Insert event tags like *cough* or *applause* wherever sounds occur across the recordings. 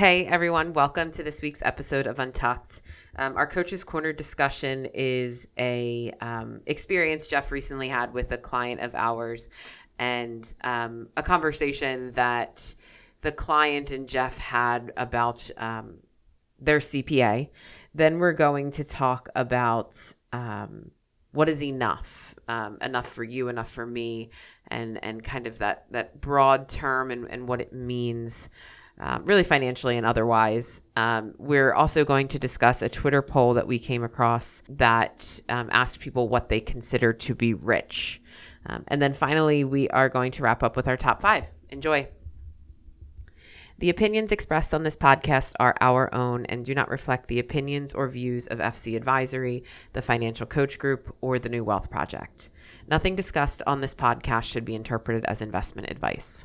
Hey everyone, welcome to this week's episode of Untucked. Um, our Coach's Corner discussion is a um, experience Jeff recently had with a client of ours, and um, a conversation that the client and Jeff had about um, their CPA. Then we're going to talk about um, what is enough, um, enough for you, enough for me, and and kind of that that broad term and, and what it means um, really financially and otherwise. Um, we're also going to discuss a Twitter poll that we came across that um, asked people what they consider to be rich. Um, and then finally, we are going to wrap up with our top five. Enjoy. The opinions expressed on this podcast are our own and do not reflect the opinions or views of FC Advisory, the Financial Coach Group, or the New Wealth Project. Nothing discussed on this podcast should be interpreted as investment advice.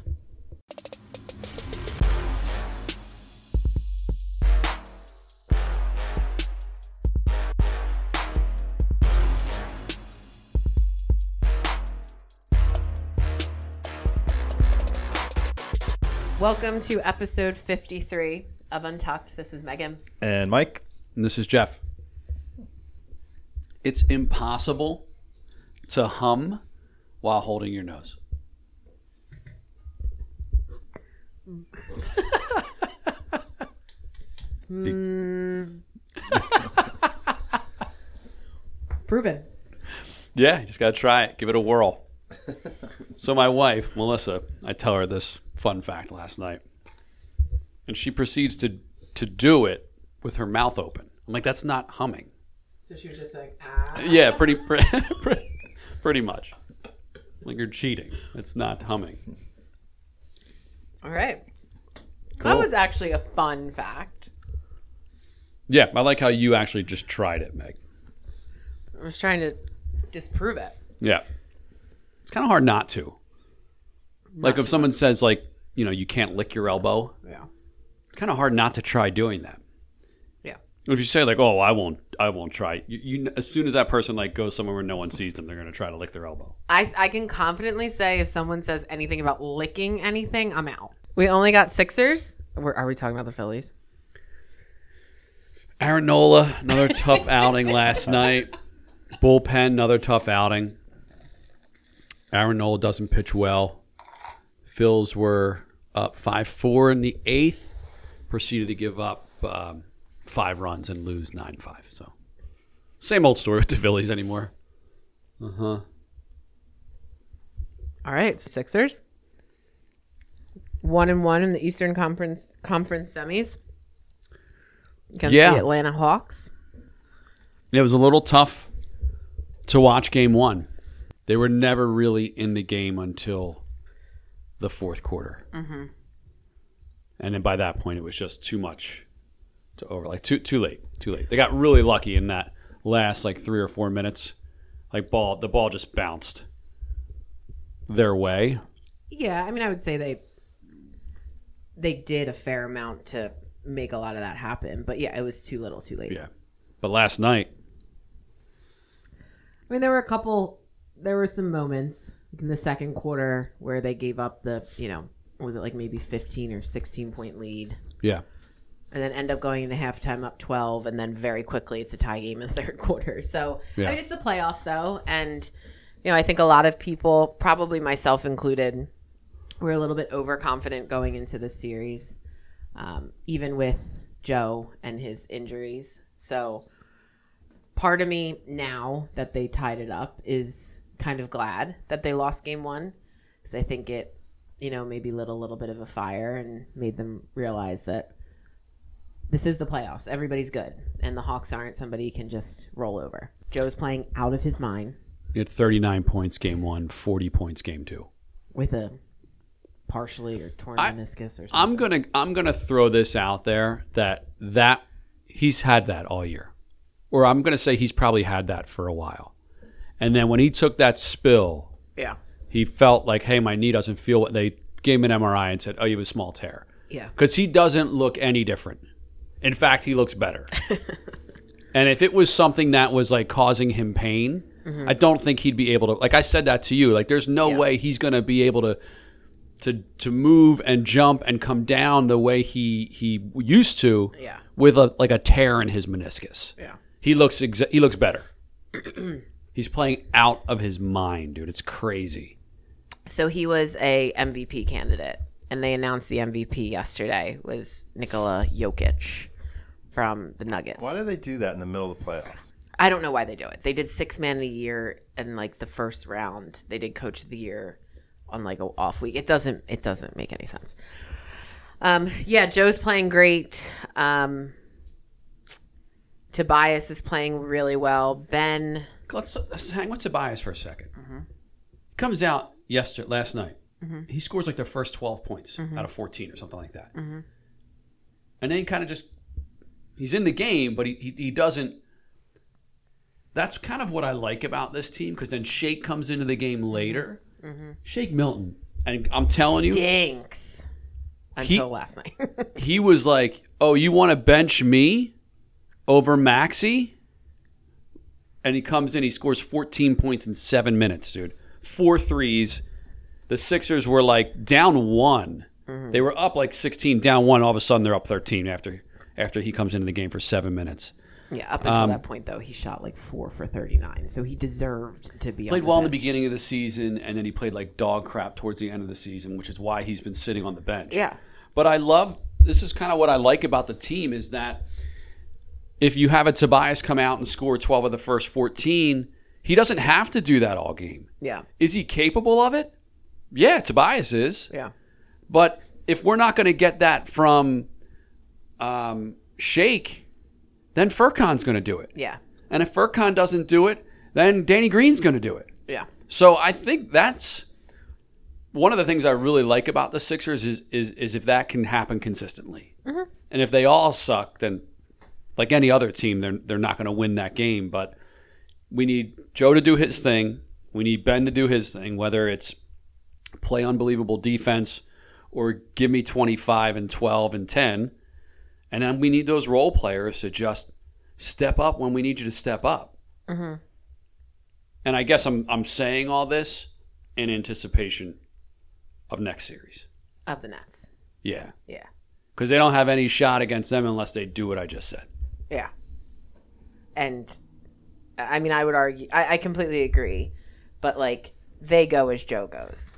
Welcome to episode 53 of Untucked. This is Megan. And Mike, And this is Jeff. It's impossible to hum while holding your nose. Hmm. *laughs* Proven. Yeah, you just got to try it. Give it a whirl. so, my wife, Melissa, I tell her this fun fact last night. And she proceeds to, to do it with her mouth open. I'm like, that's not humming. So she was just like, ah. Yeah, pretty, *laughs* pretty, *laughs* pretty much. Like you're cheating. It's not humming. All right. That was actually a fun fact. Yeah, I like how you actually just tried it, Meg. I was trying to disprove it. Yeah. It's kind of hard not to. Like if someone says like, you know, you can't lick your elbow, Yeah. kind of hard not to try doing that. Yeah. If you say like, "Oh, I won't I won't try." You, you as soon as that person like goes somewhere where no one sees them, they're going to try to lick their elbow. I, I can confidently say if someone says anything about licking anything, I'm out. We only got Sixers. We're, are we talking about the Phillies? Aaron Nola, another tough *laughs* outing last night. Bullpen, another tough outing. Aaron Nola doesn't pitch well. Phils were up 5 4 in the eighth, proceeded to give up um, five runs and lose 9 5. So, same old story with the Phillies anymore. Uh huh. All right, Sixers. One and one in the Eastern Conference Conference semis against Yeah. the Atlanta Hawks. It was a little tough to watch game one. They were never really in the game until the fourth quarter. Mm-hmm. And then by that point, it was just too much to over. Like, too, too late. Too late. They got really lucky in that last, like, three or four minutes. Like, ball, the ball just bounced their way. Yeah, I mean, I would say they they did a fair amount to make a lot of that happen, but yeah, it was too little, too late. Yeah. But last night, I mean, there were a couple. There were some moments in the second quarter where they gave up the, you know, was it like maybe fifteen or sixteen point lead, yeah. and then end up going into halftime up twelve, and then very quickly it's a tie game in the *laughs* third quarter. So Yeah. I mean, it's the playoffs though, and you know, I think a lot of people, probably myself included, were a little bit overconfident going into this series, um, even with Joe and his injuries. So part of me now that they tied it up is kind of glad that they lost game one because I think it, you know, maybe lit a little bit of a fire and made them realize that this is the playoffs. Everybody's good, and the Hawks aren't somebody can just roll over. Joe's playing out of his mind He had 39 points game one, 40 points game two. with a partially or torn I- meniscus or something. I'm gonna I'm gonna throw this out there that that he's had that all year, or I'm gonna say he's probably had that for a while, and then when he took that spill, yeah, he felt like, hey, my knee doesn't feel what they gave him an MRI and said, oh, you have a small tear, yeah. because he doesn't look any different. In fact, he looks better. *laughs* and if it was something that was like causing him pain, mm-hmm. I don't think he'd be able to. Like I said that to you, like there's no Yeah. way he's gonna be able to to to move and jump and come down the way he he used to Yeah. with a like a tear in his meniscus. Yeah. He looks exa- he looks better. *clears throat* He's playing out of his mind, dude. It's crazy. So he was a MVP candidate, and they announced the MVP yesterday was Nikola Jokic from the Nuggets. Why do they do that in the middle of the playoffs? I don't know why they do it. They did six man of the year in like the first round. They did coach of the year on like a off week. It doesn't it doesn't make any sense. Um, yeah, Joe's playing great. Um, Tobias is playing really well. Ben, Let's, let's hang with Tobias for a 2nd mm-hmm. Comes out yesterday, last night. Mm-hmm. He scores like the first twelve points mm-hmm. out of fourteen or something like that, and then he kind of just he's in the game, but he, he he doesn't. That's kind of what I like about this team because then Shake comes into the game later. Shake Milton, and I'm telling you, stinks until last night. *laughs* he was like, "Oh, you want to bench me over Maxey?" And he comes in, he scores 14 points in seven minutes, dude. Four threes. The Sixers were like down one. They were up like 16, down one. All of a sudden, they're up 13 after after he comes into the game for seven minutes. yeah, up until Um, that point though, he shot like four for thirty nine, so he deserved to be. Played well in the beginning of the season, and then he played like dog crap towards the end of the season, which is why he's been sitting on the bench. Yeah. But I love this is kind of what I like about the team is that if you have a Tobias come out and score 12 of the first 14, he doesn't have to do that all game. Yeah, Is he capable of it? Yeah, Tobias is. yeah, But if we're not going to get that from um, Shake, then Furkan's going to do it. yeah, And if Furkan doesn't do it, then Danny Green's going to do it. yeah. So I think that's one of the things I really like about the Sixers is is, is if that can happen consistently. And if they all suck, then like any other team, they're they're not going to win that game. But we need Joe to do his thing. We need Ben to do his thing, whether it's play unbelievable defense or give me 25 and 12 and 10. And then we need those role players to just step up when we need you to step up. Mm-hmm. And I guess I'm I'm saying all this in anticipation of next series. Of the Nets. Yeah. Yeah, Because they don't have any shot against them unless they do what I just said. Yeah. And I mean, I would argue. I, I completely agree, but like they go as Joe goes.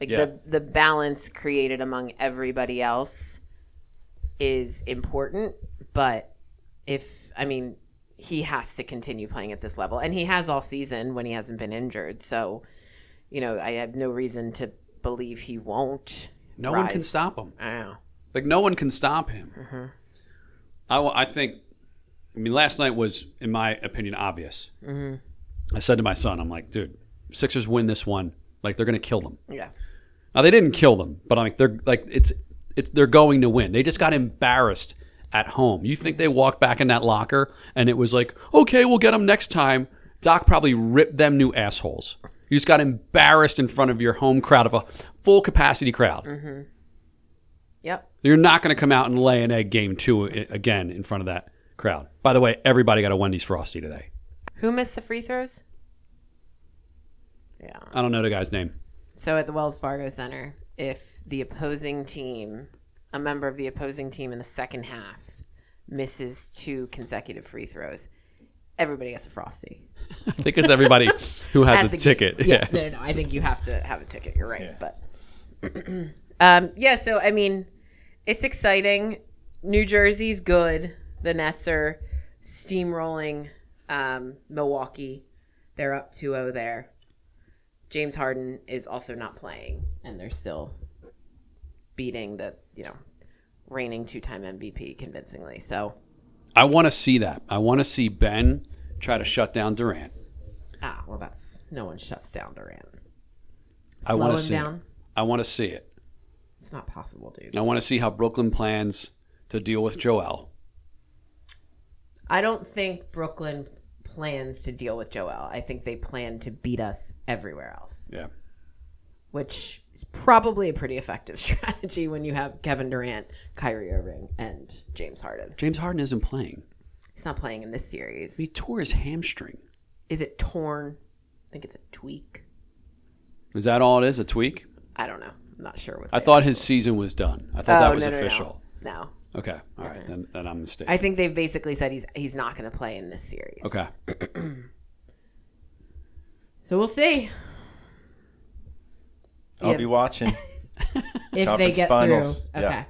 Like Yeah. the the balance created among everybody else is important, but if I mean he has to continue playing at this level, and he has all season when he hasn't been injured. So, you know, I have no reason to believe he won't. No one can stop him. I know. Like no one can stop him. Mm-hmm. I, I think. I mean, last night was, in my opinion, obvious. Mm-hmm. I said to my son, "I'm like, dude, Sixers win this one. Like they're going to kill them." Yeah, Now they didn't kill them, but I'm like they're like it's it's they're going to win. They just got embarrassed at home. You think they walked back in that locker and it was like, okay, we'll get them next time. Doc probably ripped them new assholes. You just got embarrassed in front of your home crowd of a full capacity crowd. Mm-hmm. yep. You're not going to come out and lay an egg game two i- again in front of that crowd. By the way, everybody got a Wendy's Frosty today. Who missed the free throws? Yeah. I don't know the guy's name. So at the Wells Fargo Center, if the opposing team, a member of the opposing team in the second half, misses two consecutive free throws, everybody gets a frosty. *laughs* I think it's everybody who has *laughs* At a the- ticket. Yeah, Yeah. no, no, I think you have to have a ticket. You're right, but *clears throat* um, yeah. So I mean, it's exciting. New Jersey's good. The Nets are steamrolling um, Milwaukee. They're up 2-0 there. James Harden is also not playing, and they're still beating the you know reigning two-time MVP convincingly. So I want to see that. I want to see Ben try to shut down Durant. ah, well, that's no one shuts down Durant. I Slow want him to see down. it. I want to see it. It's not possible, dude. I want to see how Brooklyn plans to deal with Joel. I don't think Brooklyn plans to deal with Joel. I think they plan to beat us everywhere else, Yeah. which is probably a pretty effective *laughs* strategy when you have Kevin Durant, Kyrie Irving, and James Harden. James Harden isn't playing. He's not playing in this series. He tore his hamstring. Is it torn? I think it's a tweak. Is that all it is? A tweak? I don't know. I'm not sure what. I thought his season was done. I thought Oh, that was no, no, no. official. No. Okay, all right, then, then I'm mistaken. I think they've basically said he's he's not going to play in this series. okay, So we'll see I'll Yeah. be watching. *laughs* if they Conference get finals, through. yeah. Okay.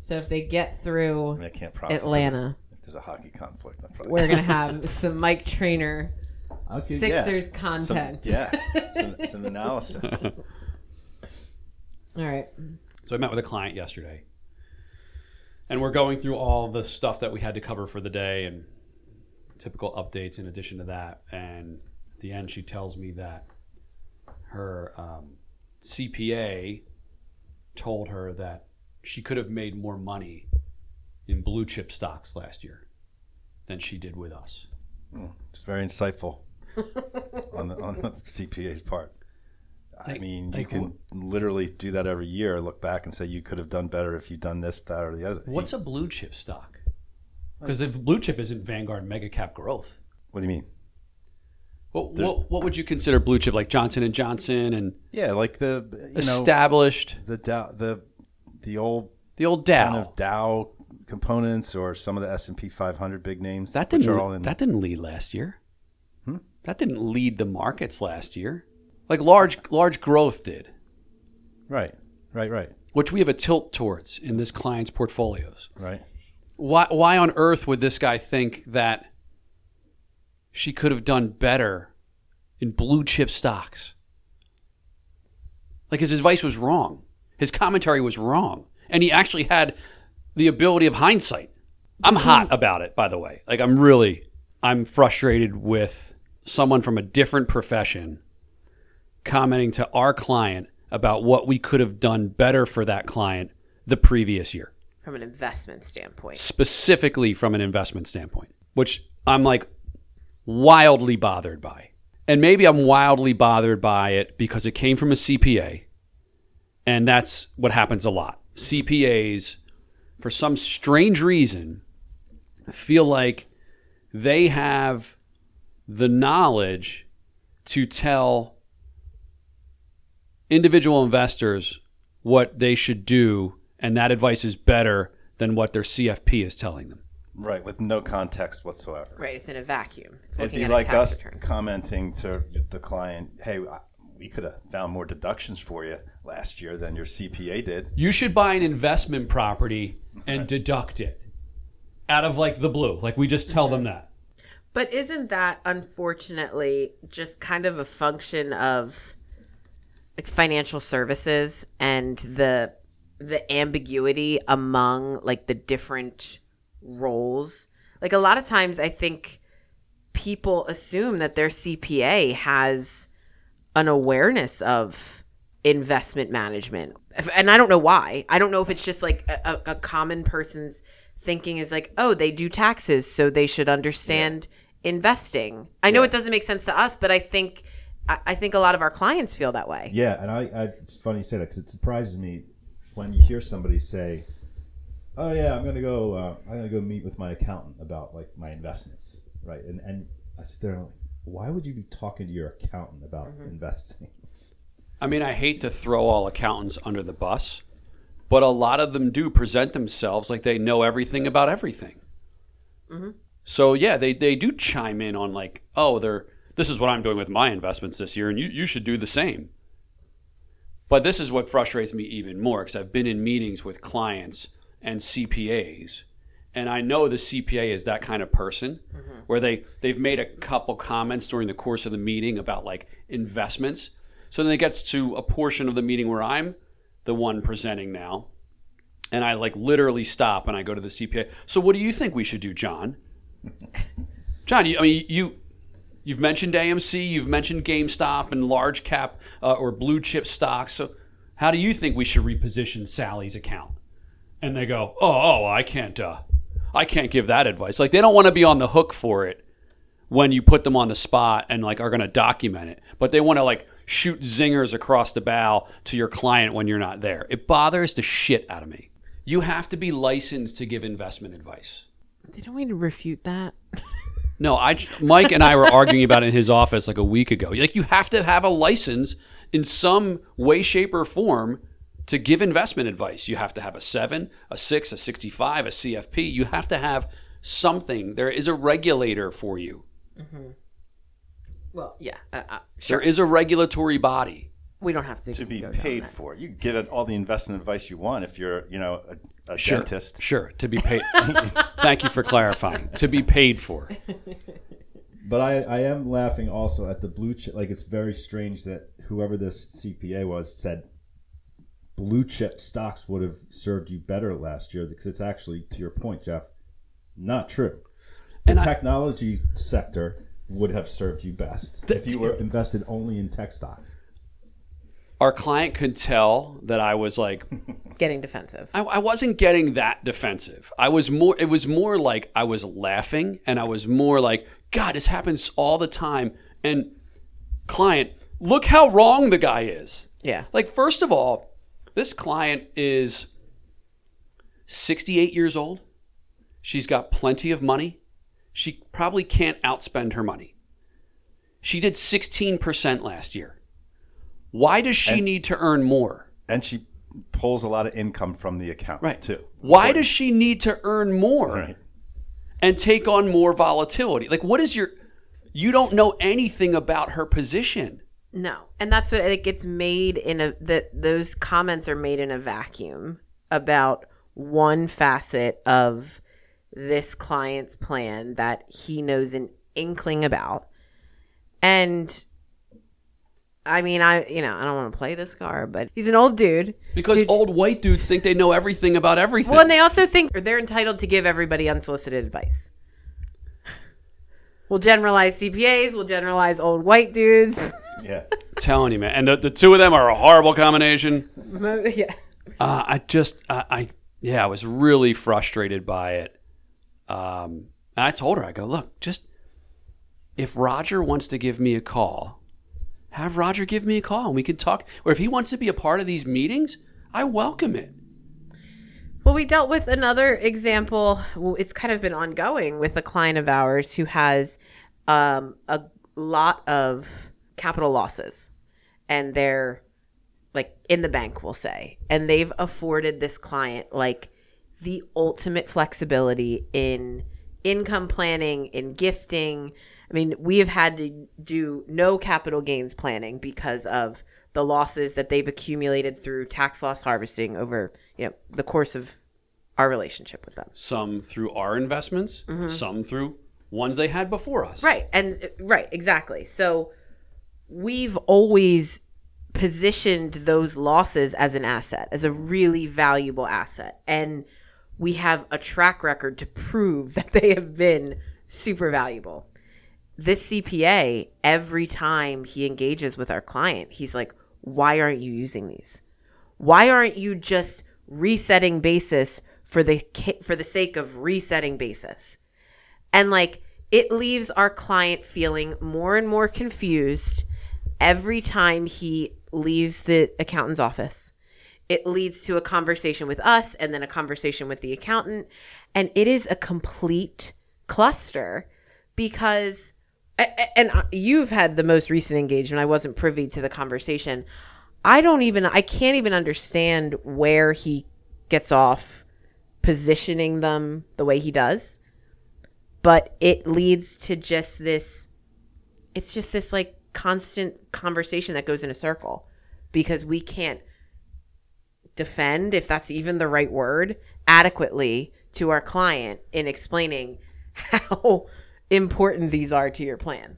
So if they get I through mean, I can't promise. if there's a- Atlanta, If there's a hockey conflict, I'm probably we're gonna have *laughs* some Mike Trainer Okay, Sixers Some- content. yeah, *laughs* some, some analysis. All right. so I met with a client yesterday, and we're going through all the stuff that we had to cover for the day and typical updates. In addition to that, and at the end, she tells me that her um, CPA told her that she could have made more money in blue chip stocks last year than she did with us. It's very insightful *laughs* on the on the CPA's part. I Like- mean, you like can literally do that every year. Look back and say you could have done better if you'd done this, that, or the other. What's a blue chip stock? Because if blue chip isn't Vanguard mega cap growth, What do you mean? Well, what, what would you consider blue chip? Like Johnson and Johnson and Yeah, like the you know established the Dow, the the old the old Dow. kind of Dow components or some of the S and P 500 big names. that didn't are all in. that didn't lead last year. Hmm? That didn't lead the markets last year. Like large large growth did, right, right, right, which we have a tilt towards in this client's portfolios. right. Why why on earth would this guy think that she could have done better in blue chip stocks? Like his advice was wrong. His commentary was wrong. And he actually had the ability of hindsight. I'm hmm. hot about it, by the way. Like I'm really I'm frustrated with someone from a different profession commenting to our client about what we could have done better for that client the previous year From an investment standpoint. specifically from an investment standpoint, which I'm like wildly bothered by. And maybe I'm wildly bothered by it because it came from a CPA. And that's what happens a lot. CPAs, for some strange reason, feel like they have the knowledge to tell individual investors what they should do, and that advice is better than what their CFP is telling them. Right, with no context whatsoever. Right. It's in a vacuum. It's It'd be at like us return. commenting to the client, "Hey, we could have found more deductions for you last year than your CPA did." You should buy an investment property and deduct it out of like the blue. Like we just tell them that. But isn't that unfortunately just kind of a function of like financial services and the the ambiguity among like the different roles? Like a lot of times I think people assume that their CPA has an awareness of investment management. And I don't know why. I don't know if it's just like a, a common person's thinking is like, oh, they do taxes, so they should understand investing. I know Yeah. it doesn't make sense to us, but I think I, I think a lot of our clients feel that way. Yeah, and I, I it's funny you say that because it surprises me when you hear somebody say, "Oh yeah, I'm gonna go. Uh, I'm gonna go meet with my accountant about like my investments." Right, and and I sit there and I'm like, why would you be talking to your accountant about investing? I mean, I hate to throw all accountants under the bus, but a lot of them do present themselves like they know everything about everything. So yeah, they, they do chime in on like, oh, they're this is what I'm doing with my investments this year, and you, you should do the same. But this is what frustrates me even more because I've been in meetings with clients and CPAs, and I know the CPA is that kind of person mm-hmm. where they they've made a couple comments during the course of the meeting about like investments. So then it gets to a portion of the meeting where I'm the one presenting now, and I like literally stop and I go to the CPA. So what do you think we should do, John? *laughs* John, you, I mean you you've mentioned AMC, you've mentioned GameStop and large cap uh, or blue chip stocks. So how do you think we should reposition Sally's account? And they go, "Oh, oh, I can't uh I can't give that advice." Like they don't want to be on the hook for it when you put them on the spot and like are going to document it, but they want to like shoot zingers across the bow to your client when you're not there. It bothers the shit out of me. You have to be licensed to give investment advice. They don't want to refute that. *laughs* No, I Mike and I were arguing about it in his office like a week ago. Like you have to have a license in some way, shape, or form to give investment advice, you have to have a seven, a six, a 65, a CFP. You have to have something. There is a regulator for you. Well, yeah, uh, uh, There is a regulatory body. We don't have to to be paid for. You can give it all the investment advice you want if you're, you know, a, a Sure. dentist. Sure. To be paid. *laughs* Thank you for clarifying. To be paid for. *laughs* But I, I am laughing also at the blue chip. Like it's very strange that whoever this CPA was said blue chip stocks would have served you better last year because it's actually, to your point, Jeff, not true. The And I- technology sector would have served you best if you were invested only in tech stocks. Our client could tell that I was like, *laughs* Getting defensive. I, I wasn't getting that defensive. I was more. It was more like I was laughing, and I was more like, God, this happens all the time. And client, look how wrong the guy is. Yeah. Like, first of all, this client is 68 years old. She's got plenty of money. She probably can't outspend her money. She did 16% last year. Why does she And- need to earn more? And she pulls a lot of income from the account, Right. too. Why does she need to earn more Right. and take on more volatility? Like, what is your. You don't know anything about her position. No, and that's what it gets made in a that those comments are made in a vacuum about one facet of this client's plan that he knows an inkling about, and I mean, I you know I don't want to play this card, but he's an old dude. Because Dude, old white dudes think they know everything about everything. well, and they also think they're entitled to give everybody unsolicited advice. We'll generalize CPAs. We'll generalize old white dudes. *laughs* Yeah. telling you, man. And the, the two of them are a horrible combination. yeah. Uh, I just, I, I, yeah, I was really frustrated by it. Um, and I told her, I go, look, just if Roger wants to give me a call, have Roger give me a call and we can talk. Or if he wants to be a part of these meetings, I welcome it. Well, we dealt with another example. Well, it's kind of been ongoing with a client of ours who has um, a lot of capital losses, and they're like in the bank, we'll say, and they've afforded this client like the ultimate flexibility in income planning, in gifting. I mean, we have had to do no capital gains planning because of the losses that they've accumulated through tax loss harvesting over you know the course of our relationship with them. Some through our investments, mm-hmm. some through ones they had before us. Right. And right, exactly. So we've always positioned those losses as an asset, as a really valuable asset. And we have a track record to prove *laughs* that they have been super valuable. This CPA, every time he engages with our client, he's like, why aren't you using these? Why aren't you just resetting basis for the for the sake of resetting basis? And like it leaves our client feeling more and more confused every time he leaves the accountant's office. It leads to a conversation with us and then a conversation with the accountant. And it is a complete cluster because, and you've had the most recent engagement. I wasn't privy to the conversation. I don't even, I can't even understand where he gets off positioning them the way he does but it leads to just this it's just this like constant conversation that goes in a circle because we can't defend if that's even the right word adequately to our client in explaining *laughs* how important these are to your plan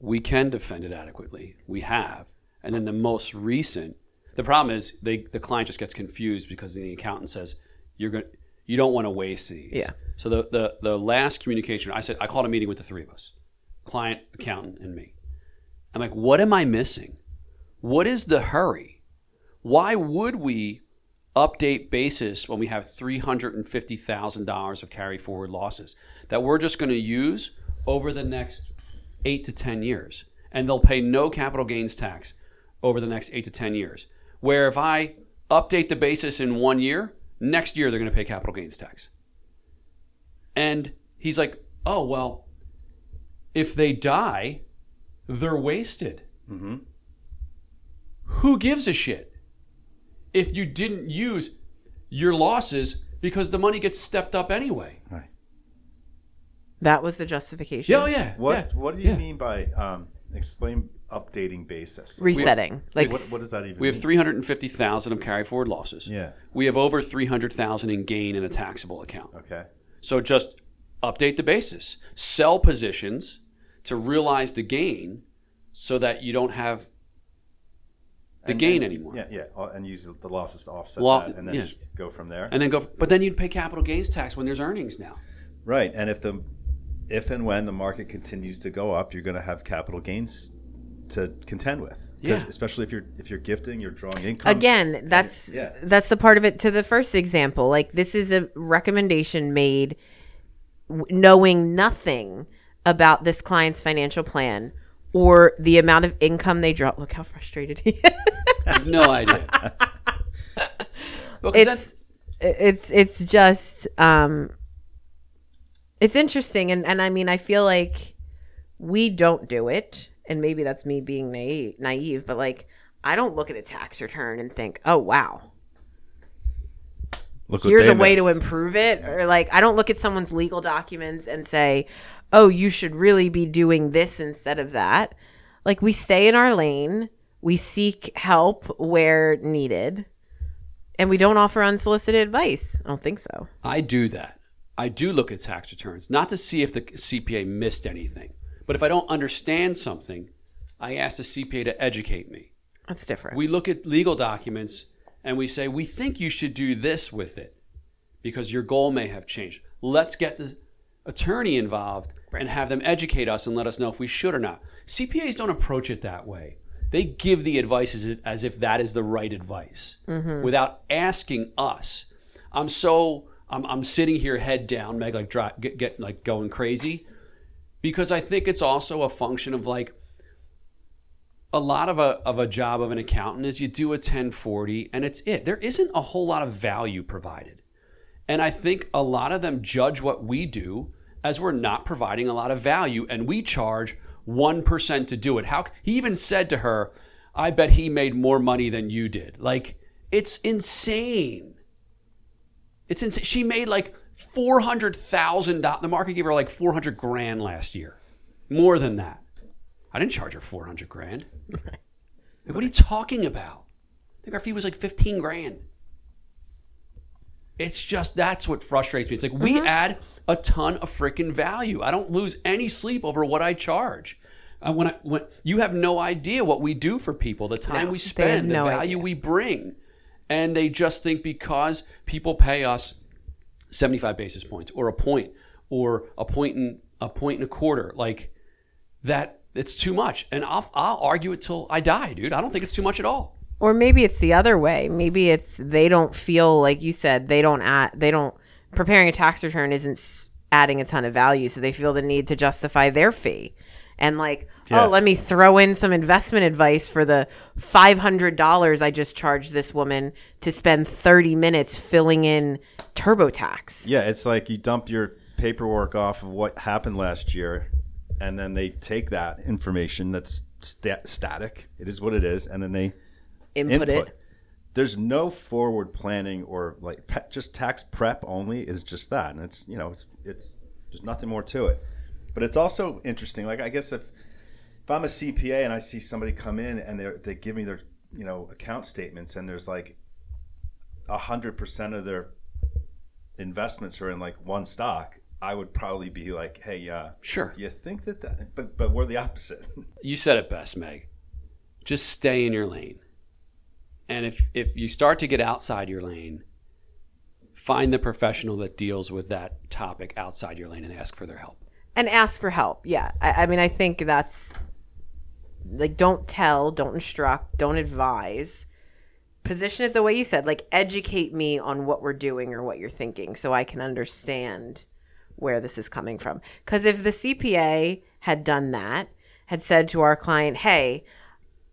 we can defend it adequately. We have. And then the most recent, the problem is they the client just gets confused because the accountant says you're going you don't want to waste these. Yeah. So the, the the last communication I said I called a meeting with the three of us, client, accountant, and me. I'm like, what am I missing? What is the hurry? Why would we update basis when we have $350,000 of carry forward losses that we're just going to use over the next eight to 10 years? And they'll pay no capital gains tax over the next eight to 10 years. Where if I update the basis in one year, next year they're going to pay capital gains tax. And he's like, oh, well, if they die, they're wasted. Mm-hmm. Who gives a shit? If you didn't use your losses because the money gets stepped up anyway. Right. That was the justification. Yeah, oh yeah. What yeah. What do you Yeah. mean by um, explain updating basis? Resetting. like what, what does that even We have 350,000 of carry forward losses. Yeah. We have over 300,000 in gain in a taxable account. Okay. So just update the basis. Sell positions to realize the gain so that you don't have the And- gain and- anymore. Yeah, yeah, uh, and use the losses to offset Lo- that, and then yeah. just go from there. And then go but then you'd pay capital gains tax when there's earnings now. Right, and if the if and when the market continues to go up, you're going to have capital gains to contend with. 'Cause Yeah. especially if you're if you're gifting, you're drawing income. again that's yeah. that's the part of it to the first example like this is a recommendation made w- knowing nothing about this client's financial plan or the amount of income they draw. Look how frustrated he is. I have no idea. *laughs* Well, 'cause it's it's it's just um it's interesting. And and I mean I feel like we don't do it. And maybe that's me being naive, naive but like I don't look at a tax return and think oh wow. Look here's they a way to improve it. Or like i don't look at someone's legal documents and say oh you should really be doing this instead of that. Like we stay in our lane. We seek help where needed. And we don't offer unsolicited advice. I don't think so. I do that. I do look at tax returns, not to see if the CPA missed anything, but if I don't understand something, I ask the CPA to educate me. that's different. We look at legal documents and we say, we think you should do this with it because your goal may have changed. Let's get the attorney involved and have them educate us and let us know if we should or not. CPAs don't approach it that way. They give the advice as, if- as if that is the right advice mm-hmm. without asking us. I'm so I'm, I'm sitting here head down, Meg, like dry, get, get like going crazy because I think it's also a function of like a lot of a of a job of an accountant is you do a 1040 and it's it. There isn't a whole lot of value provided. And I think a lot of them judge what we do as we're not providing a lot of value and we charge 1% to do it. How he even said to her, "I bet he made more money than you did." Like it's insane. It's insane. She made like four hundred thousand dollars. The market gave her like four hundred grand last year, more than that. I didn't charge her four hundred grand. Like, what are you talking about? I think our fee was like fifteen grand. It's just that's what frustrates me. It's like we add a ton of freaking value. I don't lose any sleep over what I charge. Uh, when I when you have no idea what we do for people, the time we they have spend, the value idea. we bring, and they just think because people pay us 75 basis points or a point or a point and a point and a quarter like that it's too much and I'll, I'll argue it till i die dude i don't think it's too much at all or maybe it's the other way maybe it's they don't feel like you said they don't add they don't preparing a tax return isn't adding a ton of value so they feel the need to justify their fee and like oh, Yeah. oh let me throw in some investment advice for the $500 i just charged this woman to spend 30 minutes filling in turbotax Yeah, it's like you dump your paperwork off of what happened last year, and then they take that information that's sta- static. It is what it is, and then they input, it There's no forward planning or like pe- just tax prep only is just that, and it's you know it's it's there's nothing more to it. But it's also interesting. Like I guess if if I'm a CPA and I see somebody come in and they they give me their you know account statements and there's like a hundred percent of their investments are in like one stock, I would probably be like, hey, uh, Sure. You think that that? But but we're the opposite. *laughs* you said it best meg just stay in your lane and if if you start to get outside your lane find the professional that deals with that topic outside your lane and ask for their help and ask for help. Yeah, I, I mean, I think that's like don't tell, don't instruct, don't advise. Position it the way you said, like educate me on what we're doing or what you're thinking, so I can understand where this is coming from. Because if the CPA had done that, had said to our client, "Hey,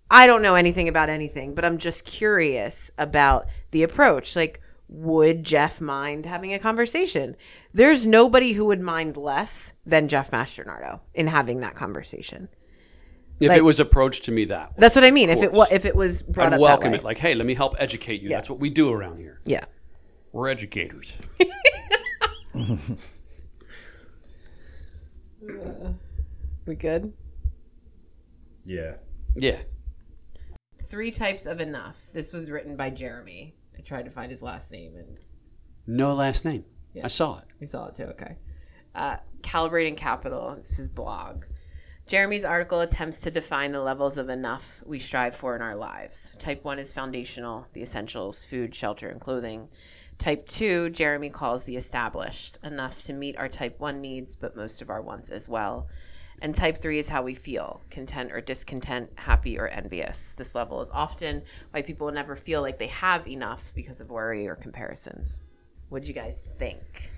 I don't know anything about anything, but I'm just curious about the approach. Like, would Jeff mind having a conversation? There's nobody who would mind less than Jeff Masternardo in having that conversation. If Like- it was approached to me that way, That's what I mean. If it course. if it was brought I'd up welcome that way. it. Like, hey, let me help educate you. Yeah. That's what we do around here. yeah. We're educators. *laughs* *laughs* We good? Yeah. yeah. Three types of enough. This was written by Jeremy. I tried to find his last name and No last name. Yeah. I saw it. we saw it too. Okay. Uh, Calibrating Capital. It's his blog. Jeremy's article attempts to define the levels of enough we strive for in our lives. Type 1 is foundational, the essentials, food, shelter, and clothing. Type 2, Jeremy calls the established, enough to meet our type 1 needs, but most of our wants as well. And type 3 is how we feel content or discontent, happy or envious. This level is often why people never feel like they have enough because of worry or comparisons. What do you guys think?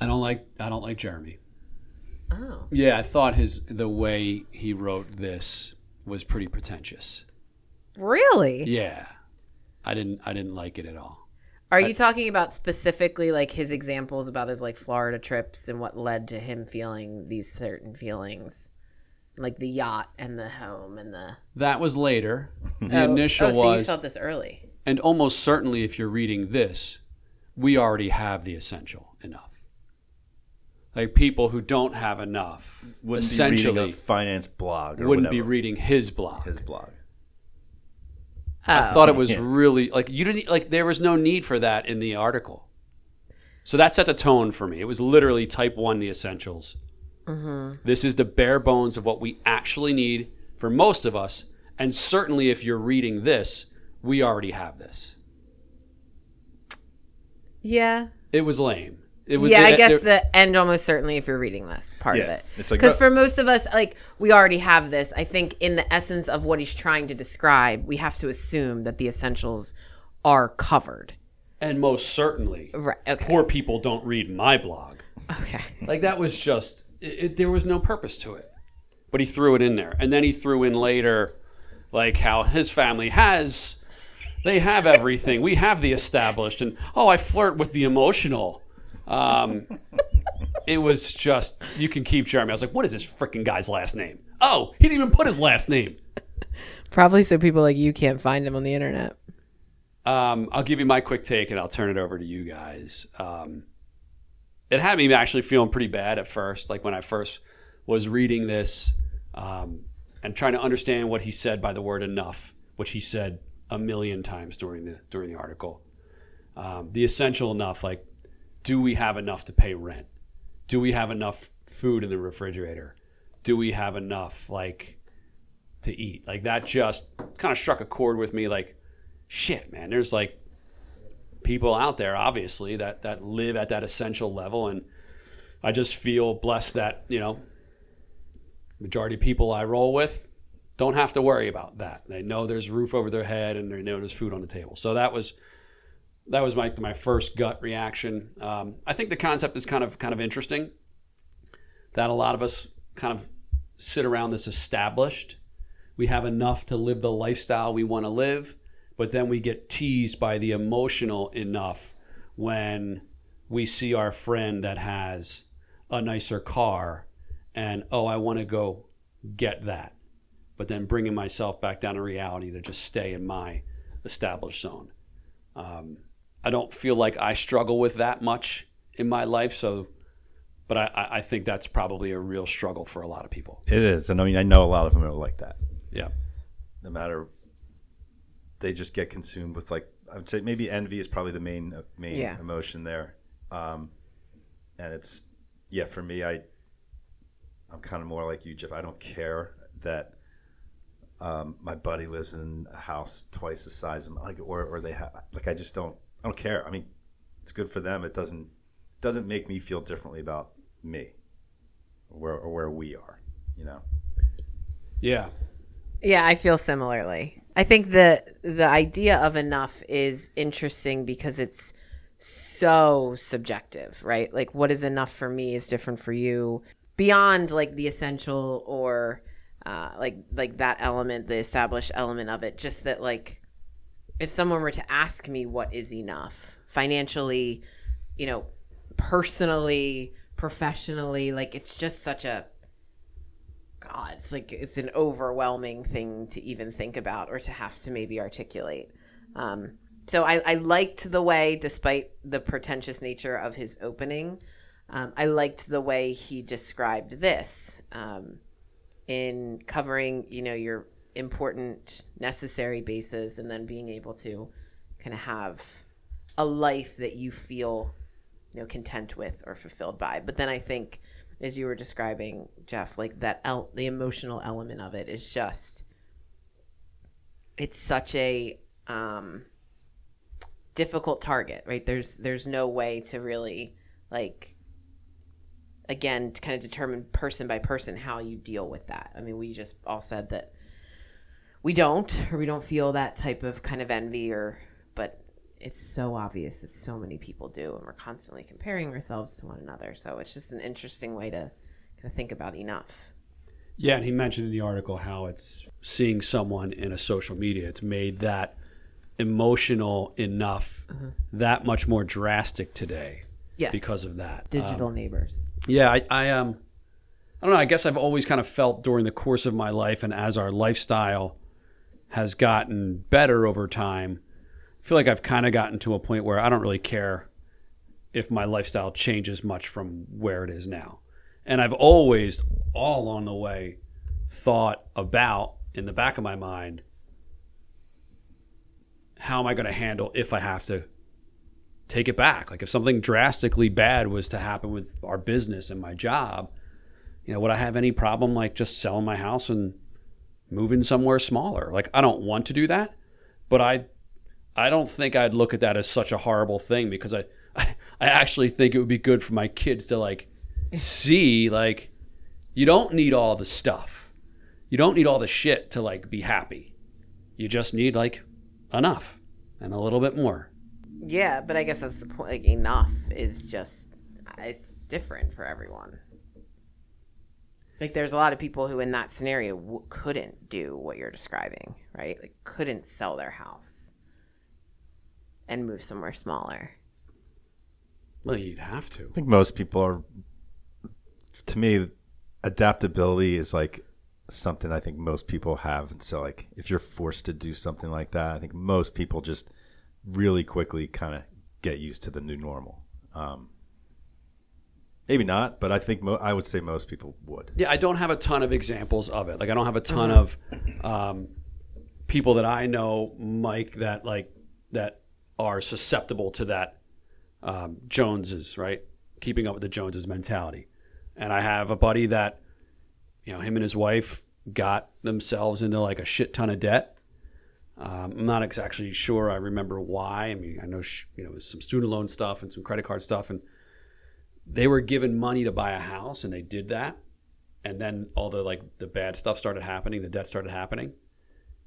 I don't like. I don't like Jeremy. Oh. Yeah, I thought his the way he wrote this was pretty pretentious. Really? Yeah, I didn't. I didn't like it at all. Are you talking about specifically like his examples about his like Florida trips and what led to him feeling these certain feelings? Like the yacht and the home and the That was later. *laughs* The Oh, initial oh, so you felt this early. and almost certainly, if you're reading this, we already have the essential enough. Like people who don't have enough, Wouldn't be essentially reading a finance blog or wouldn't be reading his blog. his blog. I oh. thought it was Yeah. really like you didn't like there was no need for that in the article. So that set the tone for me. It was literally type one, the essentials. Mm-hmm. This is the bare bones of what we actually need for most of us, and certainly if you're reading this, we already have this. Yeah. It was lame. It was. yeah, I guess there- the end almost certainly if you're reading this part of it. it's like- Because oh. for most of us, like we already have this. I think in the essence of what he's trying to describe, we have to assume that the essentials are covered. and most certainly, Right. Okay. poor people don't read my blog. Okay. Like that was just it, it, there was no purpose to it. But he threw it in there. And then he threw in later like how his family has they have everything. we have the established and oh, I flirt with the emotional. Um *laughs* it was just you can keep Jeremy. I was like, what is this freaking guy's last name? Oh, he didn't even put his last name. *laughs* Probably so people like you can't find him on the internet. Um, I'll give you my quick take and I'll turn it over to you guys. Um, it had me actually feeling pretty bad at first, like when I first was reading this um, and trying to understand what he said by the word enough, which he said a million times during the during the article. Um, the essential enough, like, do we have enough to pay rent? Do we have enough food in the refrigerator? Do we have enough like to eat? Like that just kind of struck a chord with me. Like, shit, man, there's like people out there, obviously, that that live at that essential level, and I just feel blessed that you know, majority of people I roll with don't have to worry about that. They know there's roof over their head, and they know there's food on the table. So that was that was my my first gut reaction. Um, I think the concept is kind of kind of interesting. That a lot of us kind of sit around this established. We have enough to live the lifestyle we want to live, but then we get teased by the emotional enough when we see our friend that has a nicer car and oh, I want to go get that. But then bringing myself back down to reality to just stay in my established zone. Um, I don't feel like I struggle with that much in my life, so. But I- I, I think that's probably a real struggle for a lot of people. It is, and I mean, I know a lot of them are like that. Yeah. No matter, they just get consumed with like I would say maybe envy is probably the main uh, main Yeah. emotion there, um, and it's yeah for me I I'm kind of more like you, Jeff. I don't care that um, my buddy lives in a house twice the size of my, like or or they have like I just don't I don't care. I mean, it's good for them. It doesn't doesn't make me feel differently about me, or where or where we are. You know. Yeah. Yeah, I feel similarly. I think the the idea of enough is interesting because it's so subjective, right? Like what is enough for me is different for you. Beyond like the essential or uh, like like that element, the established element of it, just that like if someone were to ask me what is enough financially, you know, personally, professionally, like it's just such a God, it's like it's an overwhelming thing to even think about or to have to maybe articulate. Um, so I, I liked the way, despite the pretentious nature of his opening, um, I liked the way he described this um, in covering, you know, your important, necessary bases, and then being able to kind of have a life that you feel, you know, content with or fulfilled by. But then I think, as you were describing, Jeff, like that, el- the emotional element of it is just, it's such a um, difficult target, right? There's there's no way to really like again to kind of determine person by person how you deal with that. I mean, we just all said that we don't or we don't feel that type of kind of envy or but it's so obvious that so many people do and we're constantly comparing ourselves to one another. So it's just an interesting way to kind of think about enough. Yeah, and he mentioned in the article how it's seeing someone in a social media. It's made that emotional enough, that much more drastic today Yes. because of that. digital neighbors. Yeah, I, I um, I don't know. I guess I've always kind of felt during the course of my life, and as our lifestyle has gotten better over time, I feel like I've kind of gotten to a point where I don't really care if my lifestyle changes much from where it is now. And I've always, all along the way, thought about in the back of my mind, how am I going to handle if I have to take it back. Like if something drastically bad was to happen with our business and my job, you know, would I have any problem like just selling my house and moving somewhere smaller? Like I don't want to do that, but I I don't think I'd look at that as such a horrible thing because I *laughs* I, actually think it would be good for my kids to like see like you don't need all the stuff. You don't need all the shit to like be happy. You just need like enough and a little bit more. Yeah, but I guess that's the point. Like enough is just it's different for everyone. Like there's a lot of people who in that scenario w- couldn't do what you're describing, right? Like couldn't sell their house and move somewhere smaller. Well, you'd have to. I think most people are. To me, adaptability is like something I think most people have. And so, like, if you're forced to do something like that, I think most people just really quickly kind of get used to the new normal. Um, maybe not, but I think mo- I would say most people would. Yeah, I don't have a ton of examples of it. Like, I don't have a ton of um, people that I know, Mike, that like that are susceptible to that um, Joneses, right? Keeping up with the Joneses mentality. And I have a buddy that, you know, him and his wife got themselves into like a shit ton of debt. Um, I'm not exactly sure. I remember why. I mean, I know sh- you know it was some student loan stuff and some credit card stuff, and they were given money to buy a house, and they did that. And then all the like the bad stuff started happening. The debt started happening.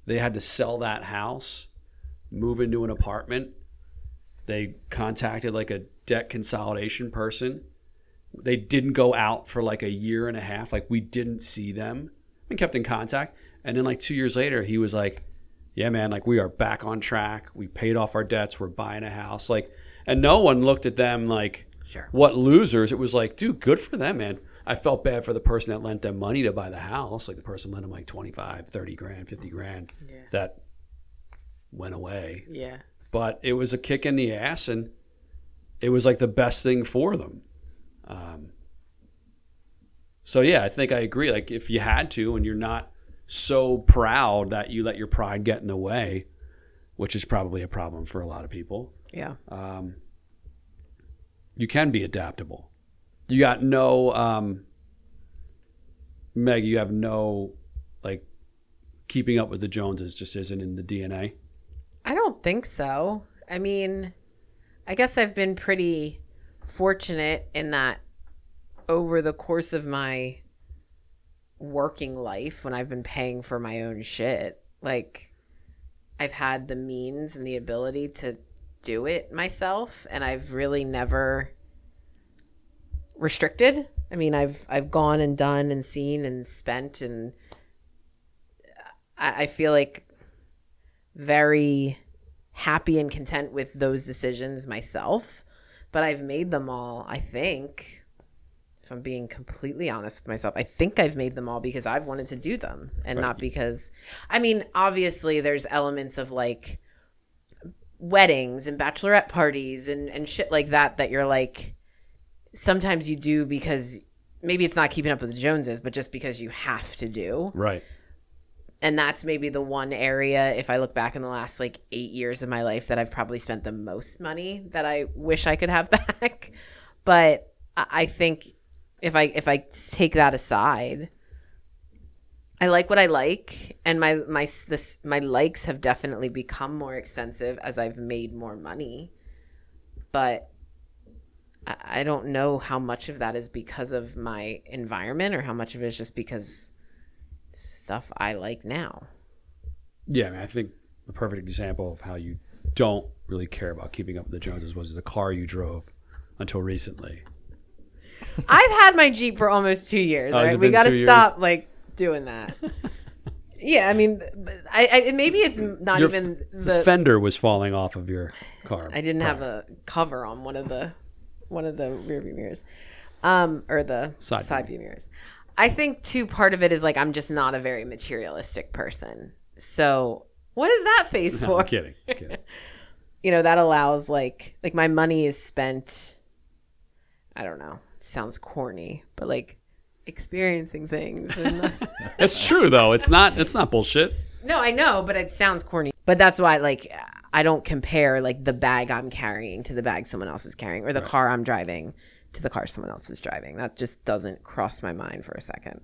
They had to sell that house, move into an apartment. They contacted like a debt consolidation person. They didn't go out for like a year and a half. Like we didn't see them and kept in contact. And then like two years later, he was like, "Yeah, man, like we are back on track. We paid off our debts. We're buying a house." Like, and no one looked at them like, Sure. "What losers?" It was like, "Dude, good for them, man." I felt bad for the person that lent them money to buy the house. Like the person lent them like 25, 30 grand, 50 grand. Yeah. That went away Yeah. but it was a kick in the ass and it was like the best thing for them um, so yeah i think i agree like if you had to and you're not so proud that you let your pride get in the way which is probably a problem for a lot of people Yeah. um, you can be adaptable you got no um, meg you have no like keeping up with the joneses just isn't in the dna I don't think so. I mean, I guess I've been pretty fortunate in that over the course of my working life, when I've been paying for my own shit, like I've had the means and the ability to do it myself, and I've really never restricted. I mean, I've I've gone and done and seen and spent, and I, I feel like very happy and content with those decisions myself but i've made them all i think if if I'm being completely honest with myself, I think I've made them all because I've wanted to do them and not because, I mean, obviously there's elements of like weddings and bachelorette parties and, and shit like that that you're like, sometimes you do because maybe it's not keeping up with the Joneses, but just because you have to do Right. and that's maybe the one area if i look back in the last like eight years of my life that i've probably spent the most money that i wish i could have *laughs* back but i I think if i if i take that aside i like what i like and my my this my likes have definitely become more expensive as i've made more money but I don't know how much of that is because of my environment or how much of it is just because stuff I like now. Yeah, I, mean, I think a perfect example of how you don't really care about keeping up with the Joneses was the car you drove until recently. I've had my Jeep for almost two years. Oh, right? We got to stop like doing that. yeah, I mean, I, I maybe it's not Your even the. fender was falling off of your car. I didn't have a cover on one of the one of the rear view mirrors, um, or the Side side, view mirrors. I think too part of it is like I'm just not a very materialistic person. So what is that face *laughs* No, for? I'm kidding. I'm kidding. *laughs* you know that allows like like my money is spent i don't know sounds corny but like experiencing things *laughs* it's true though. It's not. It's not bullshit. no i know but it sounds corny but that's why like i don't compare like the bag i'm carrying to the bag someone else is carrying or the car i'm driving to the car someone else is driving that just doesn't cross my mind for a second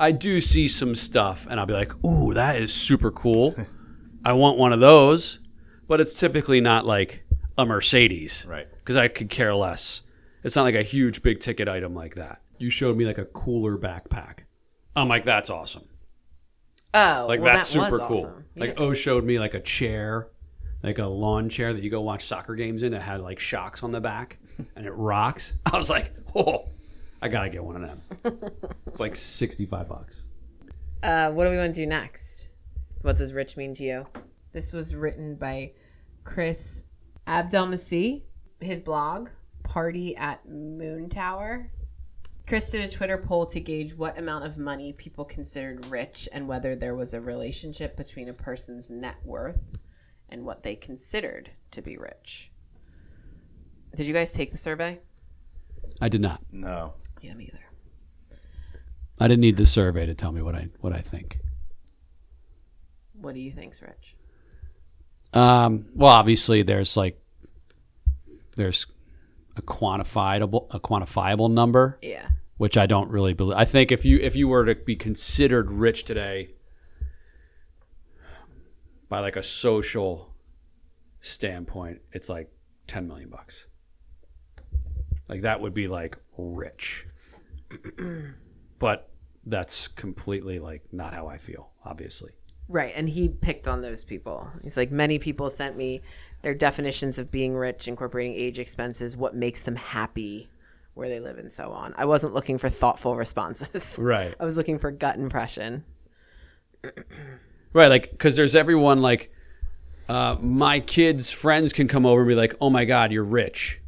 I do see some stuff, and I'll be like, "Ooh, that is super cool. I want one of those." But it's typically not like a Mercedes, Right. Because I could care less. It's not like a huge big ticket item like that. You showed me like a cooler backpack. I'm like, "That's awesome." oh Like well, that's that was super cool. awesome. Like Yeah. O showed me like a chair, like a lawn chair that you go watch soccer games in that had like shocks on the back and it rocks. *laughs* I was like, oh, I gotta get one of them. *laughs* it's like sixty five bucks. Uh, what do we want to do next? What does rich mean to you? This was written by Kris Abdelmessih. His blog, Party at Moontower. Kris did a Twitter poll to gauge what amount of money people considered rich and whether there was a relationship between a person's net worth and what they considered to be rich. Did you guys take the survey? I did not. No. Yeah, me either. I didn't need the survey to tell me what I what I think. What do you think's rich? Um, well, obviously, there's like there's a quantifiable a quantifiable number. Yeah. which I don't really believe. I think if you if you were to be considered rich today by like a social standpoint, it's like 10 million bucks. Like that would be like rich. *clears throat* but that's completely like not how I feel, obviously. Right, and he picked on those people. He's like, many people sent me their definitions of being rich, incorporating age expenses, what makes them happy, where they live, and so on. I wasn't looking for thoughtful responses. *laughs* Right. I was looking for gut impression. Right, like because there's everyone like uh, my kids' friends can come over and be like, "Oh my God, you're rich,"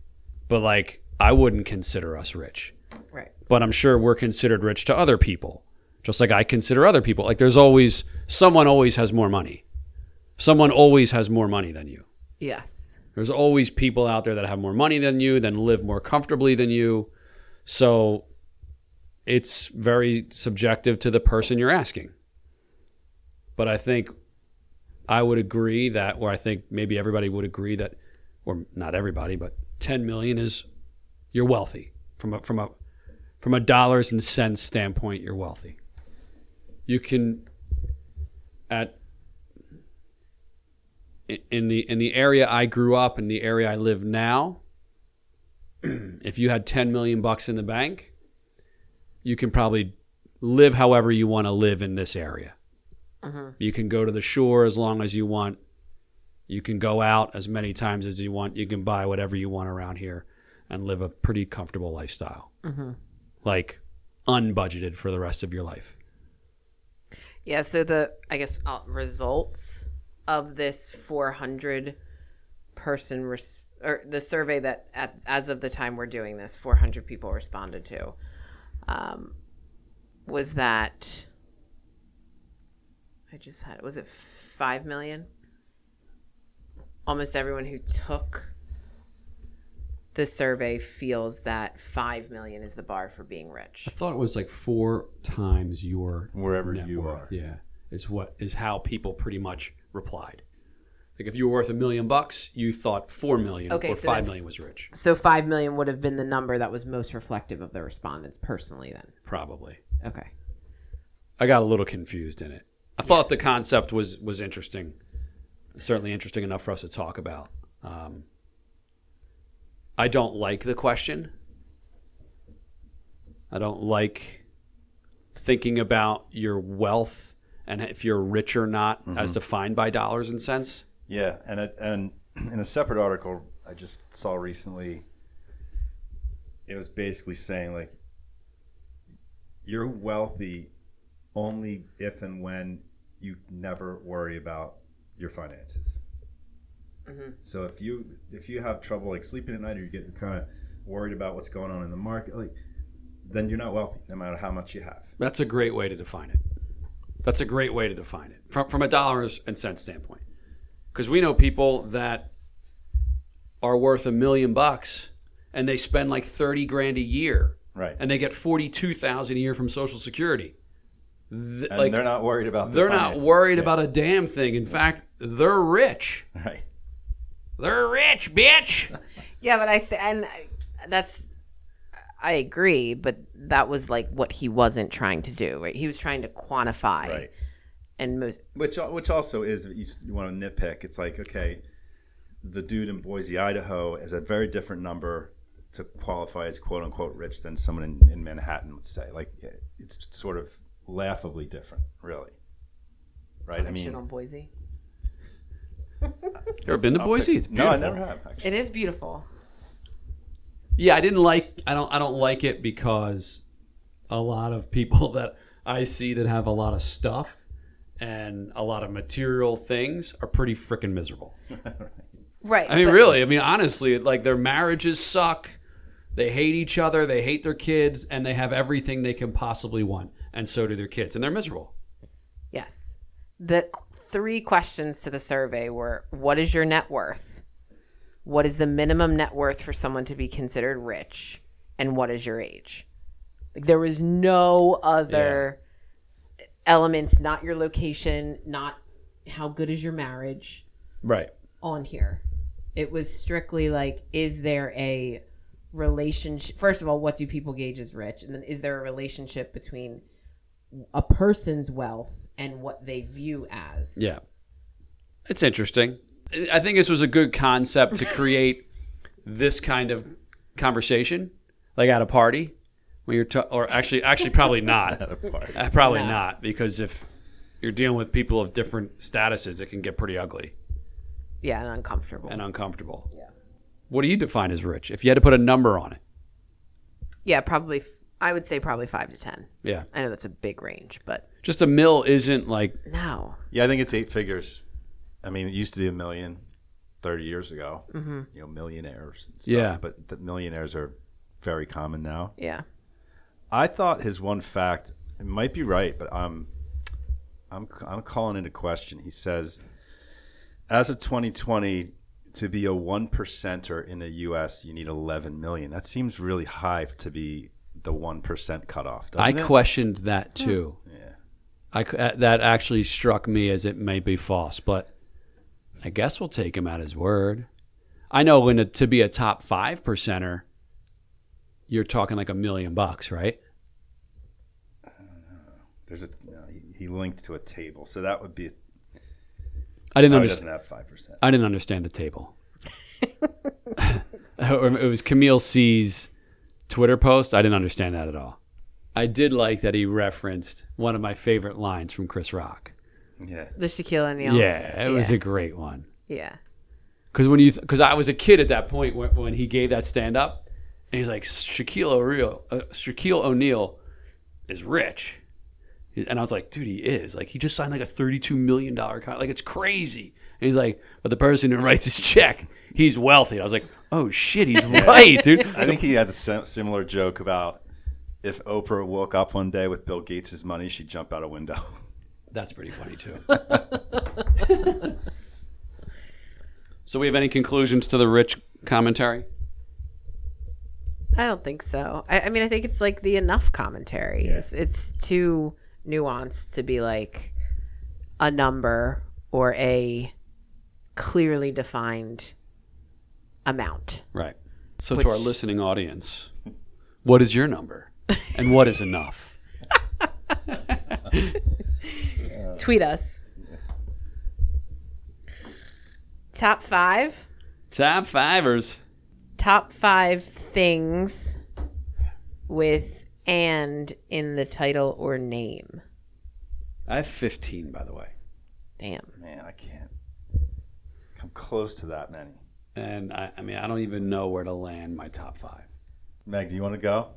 but like I wouldn't consider us rich. Right. But I'm sure we're considered rich to other people, just like I consider other people. Like there's always someone always has more money. Someone always has more money than you. Yes. There's always people out there that have more money than you, then live more comfortably than you. So it's very subjective to the person you're asking. But I think I would agree that, or I think maybe everybody would agree that, or not everybody, but 10 million is you're wealthy from a from a from a dollars and cents standpoint. You're wealthy. You can at in the in the area I grew up in the area I live now, *clears throat* if you had 10 million bucks in the bank, you can probably live however you want to live in this area. You can go to the shore as long as you want. You can go out as many times as you want. You can buy whatever you want around here and live a pretty comfortable lifestyle. Like unbudgeted for the rest of your life. Yeah, so the, I guess, uh, results of this 400 person, res- or the survey that at, as of the time we're doing this, 400 people responded to. um, was that I just had was it five million? Almost everyone who took the survey feels that five million is the bar for being rich. I thought it was like four times your Wherever net you worth. are. Yeah, is what is how people pretty much replied. Like if you were worth a million bucks, you thought four million Okay, or so five million was rich. So five million would have been the number that was most reflective of the respondents personally. Then, Probably. okay. I got a little confused in it. I thought the concept was was interesting, certainly interesting enough for us to talk about. Um, I don't like the question. I don't like thinking about your wealth and if you're rich or not as mm-hmm. defined by dollars and cents. Yeah, and it, and in a separate article I just saw recently, it was basically saying like you're wealthy only if and when you never worry about your finances. Mm-hmm. So if you if you have trouble like sleeping at night or you're getting kind of worried about what's going on in the market, like then you're not wealthy no matter how much you have. That's a great way to define it. That's a great way to define it from from a dollars and cents standpoint. Because we know people that are worth a million bucks and they spend like thirty grand a year, Right. and they get forty two thousand a year from Social Security. Th- And like they're not worried about their they're not worried Yeah. about a damn thing. In fact, they're rich. right. They're rich, bitch. *laughs* Yeah, but I th- and I- that's I agree, but that was like what he wasn't trying to do, right? He was trying to quantify, Right. And most, Which which also is you, want to nitpick. It's like okay, the dude in Boise, Idaho, is a very different number to qualify as quote unquote rich than someone in, in Manhattan. Let's say like it's sort of laughably different, really. Right? I shit mean, on Boise. *laughs* You ever been to Boise? pick- It's no, I never have. Actually. It is beautiful. Yeah, I didn't like. I don't. I don't like it because a lot of people *laughs* that I see that have a lot of stuff and a lot of material things are pretty freaking miserable. *laughs* Right. I mean, but- really. I mean, honestly, like their marriages suck. They hate each other. They hate their kids, and they have everything they can possibly want, and so do their kids, and they're miserable. Yes. The three questions to the survey were what is your net worth? What is the minimum net worth for someone to be considered rich? And what is your age? Like there was no other elements, not your location, not how good is your marriage Right. on here. It was strictly like, is there a relationship? First of all, what do people gauge as rich? And then is there a relationship between a person's wealth and what they view as? Yeah. It's interesting. I think this was a good concept to create this kind of conversation, like at a party when you're, ta- or actually, actually, probably not. *laughs* At a party. Uh, probably No. not, because if you're dealing with people of different statuses, it can get pretty ugly Yeah, and uncomfortable. and uncomfortable. Yeah. What do you define as rich? If you had to put a number on it, yeah, probably. I would say probably five to ten. yeah, I know that's a big range, but just a mill isn't like no. Yeah, I think it's eight figures. I mean, it used to be a million 30 years ago. Mm-hmm. You know, millionaires. And stuff, Yeah. But the millionaires are very common now. Yeah. I thought his one fact it might be right, but I'm I'm I'm calling into question. He says, as of 2020, to be a one percenter in the U.S., you need 11 million. That seems really high to be the one percent cutoff. I Doesn't it? questioned that too. Yeah. I c- uh, that actually struck me as it may be false, but I guess we'll take him at his word. I know when a, to be a top five percenter, you're talking like a million bucks, right? There's a no, he, he linked to a table, so that would be. I didn't No, understand. doesn't have five percent. I didn't understand the table. *laughs* it was Camille C's Twitter post. I didn't understand that at all. I did like that he referenced one of my favorite lines from Chris Rock. Yeah. The Shaquille O'Neal. Yeah, it was a great one. yeah. Because when you, because I was a kid at that point when, when he gave that stand up, and he's like Shaquille O'Neal, uh, Shaquille O'Neal is rich, and I was like, dude, he is. Like he just signed like a thirty-two million dollar contract. Like it's crazy. And he's like, but the person who writes his check, he's wealthy. I was like, oh shit, he's *laughs* right, dude. *laughs* I think he had a similar joke about if Oprah woke up one day with Bill Gates' money, she'd jump out a window. *laughs* That's pretty funny too. so, we have any conclusions to the rich commentary? I don't think so. I, I mean, I think it's like the enough commentary. It's, it's too nuanced to be like a number or a clearly defined amount. Right. So, to our listening audience, what is your number, and what is enough? *laughs* Tweet us. Top five. Top fivers. Top five things with and in the title or name. I have 15, by the way. Damn. Man, I can't come close to that many. And I, I mean, I don't even know where to land my top five. Meg, do you want to go?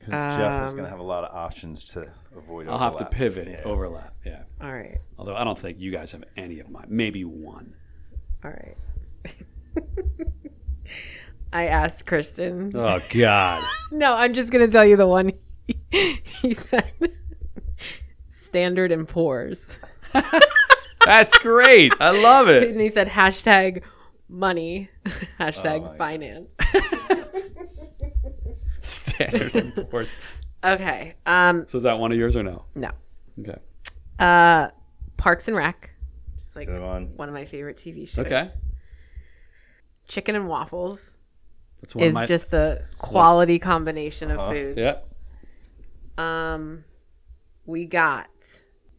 Because Jeff is Um, going to have a lot of options to avoid. Overlap. I'll have to pivot, Yeah. overlap. Yeah. All right. Although I don't think you guys have any of mine. Maybe one. All right. *laughs* I asked Christian. Oh, God. *laughs* No, I'm just gonna tell you the one he, he said. Standard and Poor's, *laughs* That's great. I love it. and he said hashtag money, hashtag Oh finance. *laughs* Standard *laughs* and Poor's. Okay. Um. So is that one of yours or no? No. Okay. Uh. Parks and Rec. It's like Good one. one of my favorite TV shows. Okay. Chicken and waffles That's one of is my. just a quality combination of Uh-huh. food. yeah. Um. We got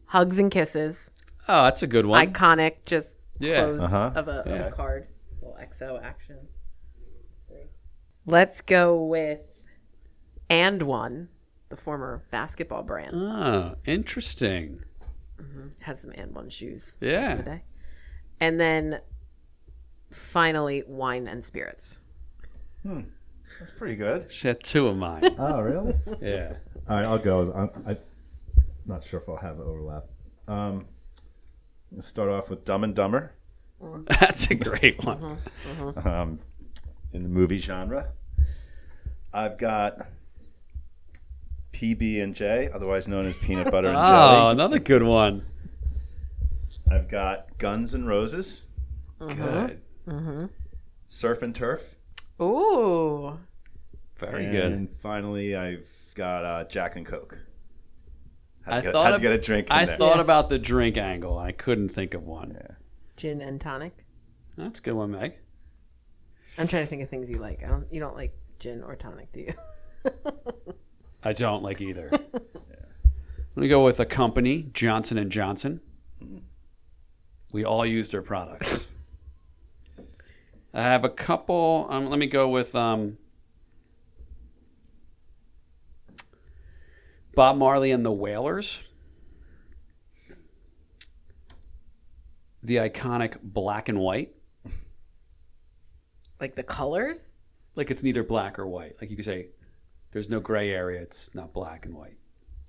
hugs and kisses. Oh, that's a good one. iconic just Yeah. close Uh-huh. of, a, of Yeah. a card little xo action let's go with AND1 the former basketball brand Oh, interesting. Mm-hmm. had some AND1 shoes Yeah. today and then finally wine and spirits hmm. That's pretty good. She had two of mine. *laughs* Oh, really? Yeah. All right, I'll go. I'm, I'm not sure if I'll have overlap. Um, let's start off with Dumb and Dumber. Mm-hmm. That's a great one. Mm-hmm. Um, in the movie genre, I've got PB and J, otherwise known as peanut butter and *laughs* jelly. Oh, another good one. I've got Guns and Roses, Good. Surf and Turf, ooh Very good. and finally I've got uh, Jack and Coke. Had I to, get, thought had to of- get a drink in I there. thought about the drink angle. I couldn't think of one. gin and tonic That's a good one, Meg. i'm trying to think of things you like i don't you don't like gin or tonic do you *laughs* I don't like either. *laughs* Let me go with a company, Johnson and Johnson. We all use their products. *laughs* I have a couple. Um, let me go with um, Bob Marley and the Wailers. The iconic black and white. like the colors Like it's neither black or white. Like you could say, there's no gray area. It's not black and white.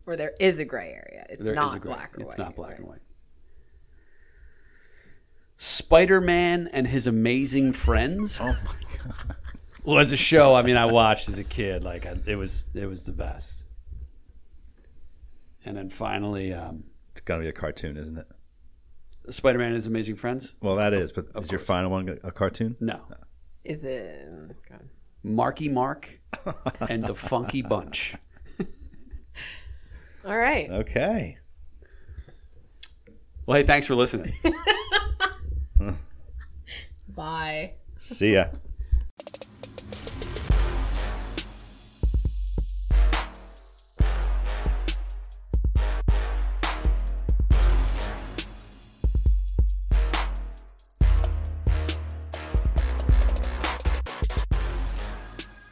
or there is a gray area it's There is not gray- black or it's white not black right? and white. Spider Man and His Amazing Friends Oh my god! was a show. I mean, I watched as a kid. Like I, it was, it was the best. And then finally, um, It's got to be a cartoon, isn't it? Spider Man and His Amazing Friends. Well, that is. But Of is your final one a cartoon? No, is it God. Marky Mark and the Funky Bunch. *laughs* all right Okay. Well, hey, thanks for listening. *laughs* bye See ya.